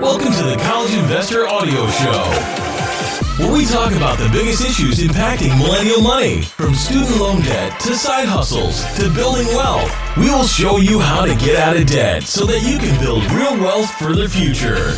Welcome to the College Investor Audio Show, where we talk about the biggest issues impacting millennial money, from student loan debt to side hustles to building wealth. We will show you how to get out of debt so that you can build real wealth for the future.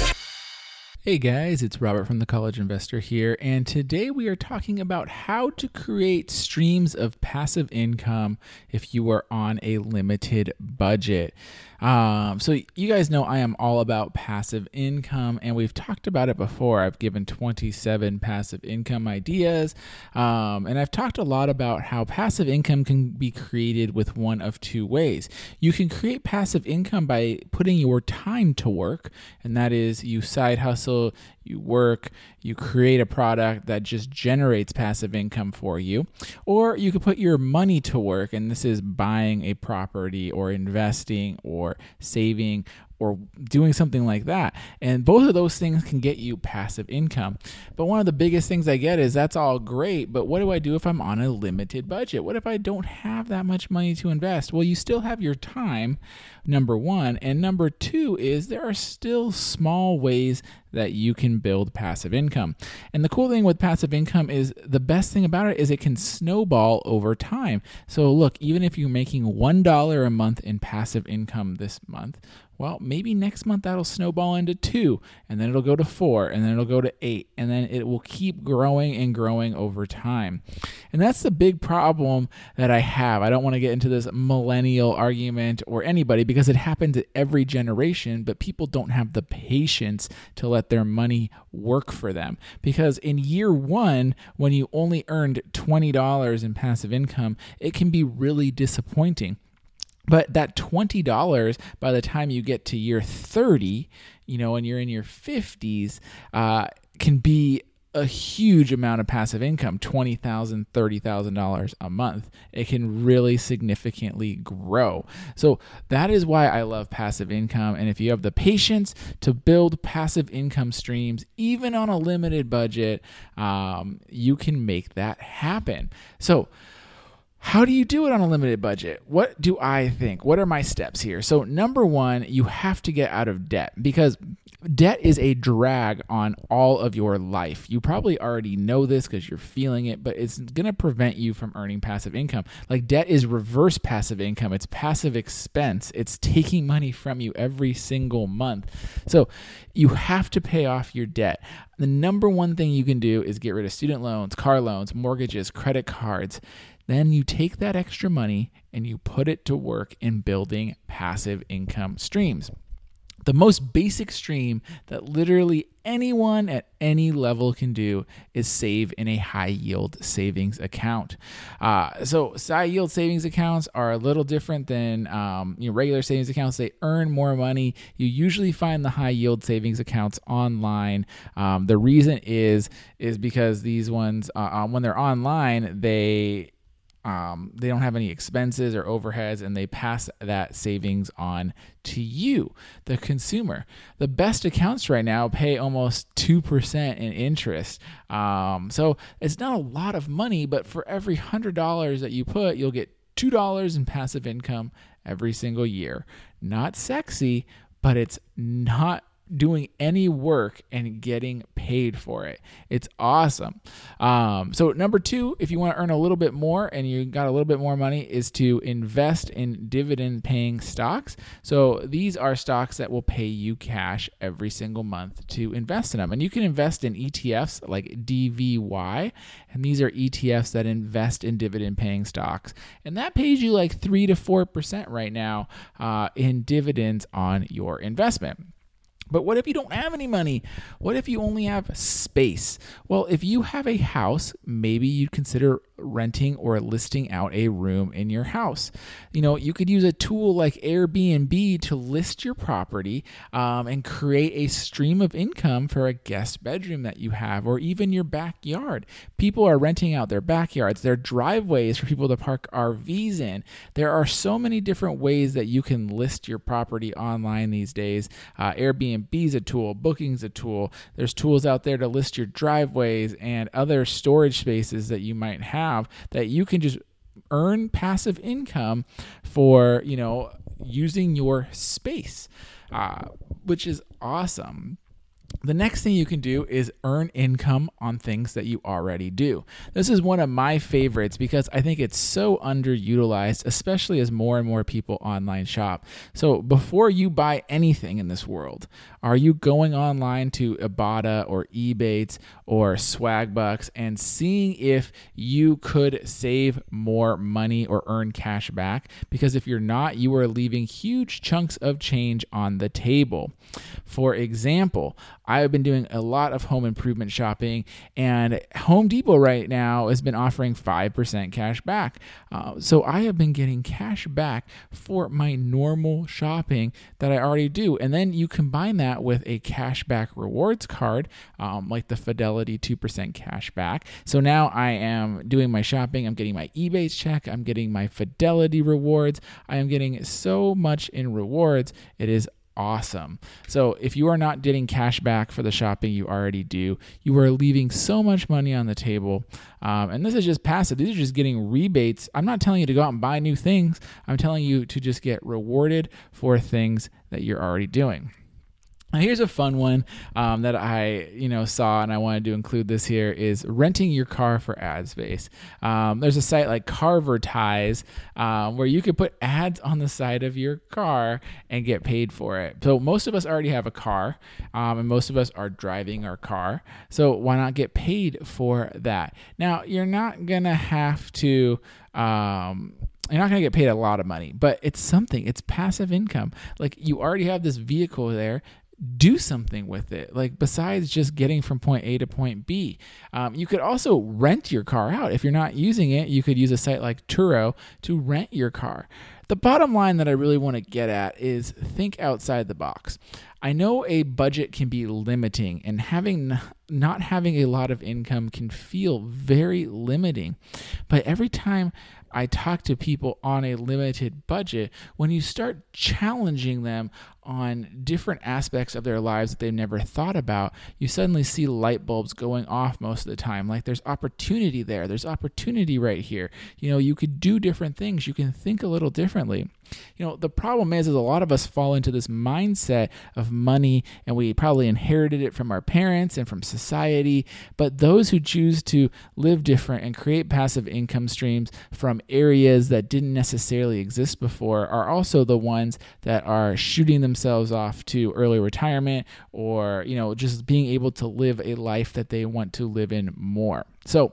Hey guys, it's Robert from the College Investor here, and today we are talking about how to create streams of passive income if you are on a limited budget. Um, so, you guys know I am all about passive income, and we've talked about it before. I've given 27 passive income ideas, um, and I've talked a lot about how passive income can be created with one of two ways. You can create passive income by putting your time to work, and that is you side hustle, you work, you create a product that just generates passive income for you. Or you could put your money to work, and this is buying a property or investing or saving or doing something like that. And both of those things can get you passive income. But one of the biggest things I get is that's all great, but what do I do if I'm on a limited budget? What if I don't have that much money to invest? Well, you still have your time, number one. And number two is there are still small ways that you can build passive income. And the cool thing with passive income is the best thing about it is it can snowball over time. So look, even if you're making $1 a month in passive income this month, well, maybe next month that'll snowball into two, and then it'll go to four, and then it'll go to eight, and then it will keep growing and growing over time. And that's the big problem that I have. I don't want to get into this millennial argument or anybody because it happens at every generation, but people don't have the patience to let their money work for them. Because in year one, when you only earned $20 in passive income, it can be really disappointing but that $20 by the time you get to year 30, you know, and you're in your 50s, uh, can be a huge amount of passive income $20,000, $30,000 a month. It can really significantly grow. So, that is why I love passive income. And if you have the patience to build passive income streams, even on a limited budget, um, you can make that happen. So, how do you do it on a limited budget? What do I think? What are my steps here? So, number one, you have to get out of debt because debt is a drag on all of your life. You probably already know this because you're feeling it, but it's going to prevent you from earning passive income. Like, debt is reverse passive income, it's passive expense, it's taking money from you every single month. So, you have to pay off your debt. The number one thing you can do is get rid of student loans, car loans, mortgages, credit cards then you take that extra money and you put it to work in building passive income streams. The most basic stream that literally anyone at any level can do is save in a high yield savings account. Uh, so, high yield savings accounts are a little different than um, you know, regular savings accounts. They earn more money. You usually find the high yield savings accounts online. Um, the reason is is because these ones, uh, um, when they're online, they um, they don't have any expenses or overheads and they pass that savings on to you the consumer. The best accounts right now pay almost 2% in interest. Um, so it's not a lot of money but for every $100 that you put you'll get $2 in passive income every single year. Not sexy but it's not doing any work and getting paid for it. It's awesome. Um, so, number two, if you want to earn a little bit more and you got a little bit more money, is to invest in dividend paying stocks. So, these are stocks that will pay you cash every single month to invest in them. And you can invest in ETFs like DVY, and these are ETFs that invest in dividend paying stocks. And that pays you like 3 to 4% right now uh, in dividends on your investment. But what if you don't have any money? What if you only have space? Well, if you have a house, maybe you'd consider renting or listing out a room in your house. You know, you could use a tool like Airbnb to list your property um, and create a stream of income for a guest bedroom that you have, or even your backyard. People are renting out their backyards, their driveways for people to park RVs in. There are so many different ways that you can list your property online these days. Uh, Airbnb is a tool, Booking's a tool. There's tools out there to list your driveways and other storage spaces that you might have that you can just earn passive income for, you know, using your space, uh, which is awesome. The next thing you can do is earn income on things that you already do. This is one of my favorites because I think it's so underutilized, especially as more and more people online shop. So, before you buy anything in this world, are you going online to Ibotta or Ebates or Swagbucks and seeing if you could save more money or earn cash back? Because if you're not, you are leaving huge chunks of change on the table. For example, I have been doing a lot of home improvement shopping, and Home Depot right now has been offering 5% cash back. Uh, so I have been getting cash back for my normal shopping that I already do. And then you combine that with a cash back rewards card, um, like the Fidelity 2% cash back. So now I am doing my shopping, I'm getting my Ebates check, I'm getting my Fidelity rewards, I am getting so much in rewards. It is awesome. So if you are not getting cash back for the shopping you already do, you are leaving so much money on the table. Um, and this is just passive. These are just getting rebates. I'm not telling you to go out and buy new things. I'm telling you to just get rewarded for things that you're already doing. Here's a fun one um, that I, you know, saw and I wanted to include this here is renting your car for ad space. Um, there's a site like Carvertise um, where you could put ads on the side of your car and get paid for it. So most of us already have a car, um, and most of us are driving our car. So why not get paid for that? Now you're not gonna have to um, you're not going to get paid a lot of money, but it's something. It's passive income. Like you already have this vehicle there do something with it. Like besides just getting from point A to point B, um, you could also rent your car out. If you're not using it, you could use a site like Turo to rent your car. The bottom line that I really want to get at is think outside the box. I know a budget can be limiting, and having not having a lot of income can feel very limiting. But every time I talk to people on a limited budget, when you start challenging them on different aspects of their lives that they've never thought about, you suddenly see light bulbs going off most of the time. Like there's opportunity there, there's opportunity right here. You know, you could do different things, you can think a little differently. You know, the problem is, is a lot of us fall into this mindset of money, and we probably inherited it from our parents and from society. But those who choose to live different and create passive income streams from areas that didn't necessarily exist before are also the ones that are shooting themselves off to early retirement or, you know, just being able to live a life that they want to live in more. So,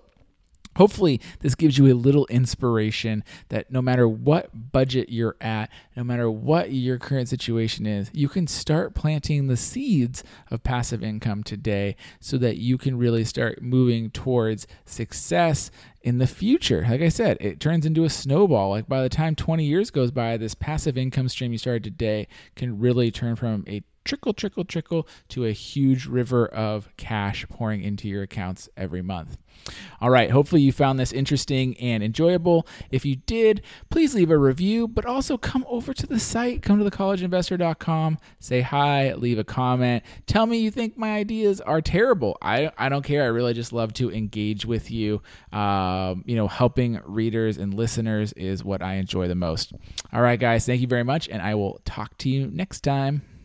Hopefully, this gives you a little inspiration that no matter what budget you're at, no matter what your current situation is, you can start planting the seeds of passive income today so that you can really start moving towards success in the future. Like I said, it turns into a snowball. Like by the time 20 years goes by, this passive income stream you started today can really turn from a trickle, trickle, trickle to a huge river of cash pouring into your accounts every month. All right, hopefully you found this interesting and enjoyable. If you did, please leave a review, but also come over to the site, come to thecollegeinvestor.com, say hi, leave a comment, tell me you think my ideas are terrible. I, I don't care. I really just love to engage with you. Um, you know, helping readers and listeners is what I enjoy the most. All right, guys, thank you very much, and I will talk to you next time.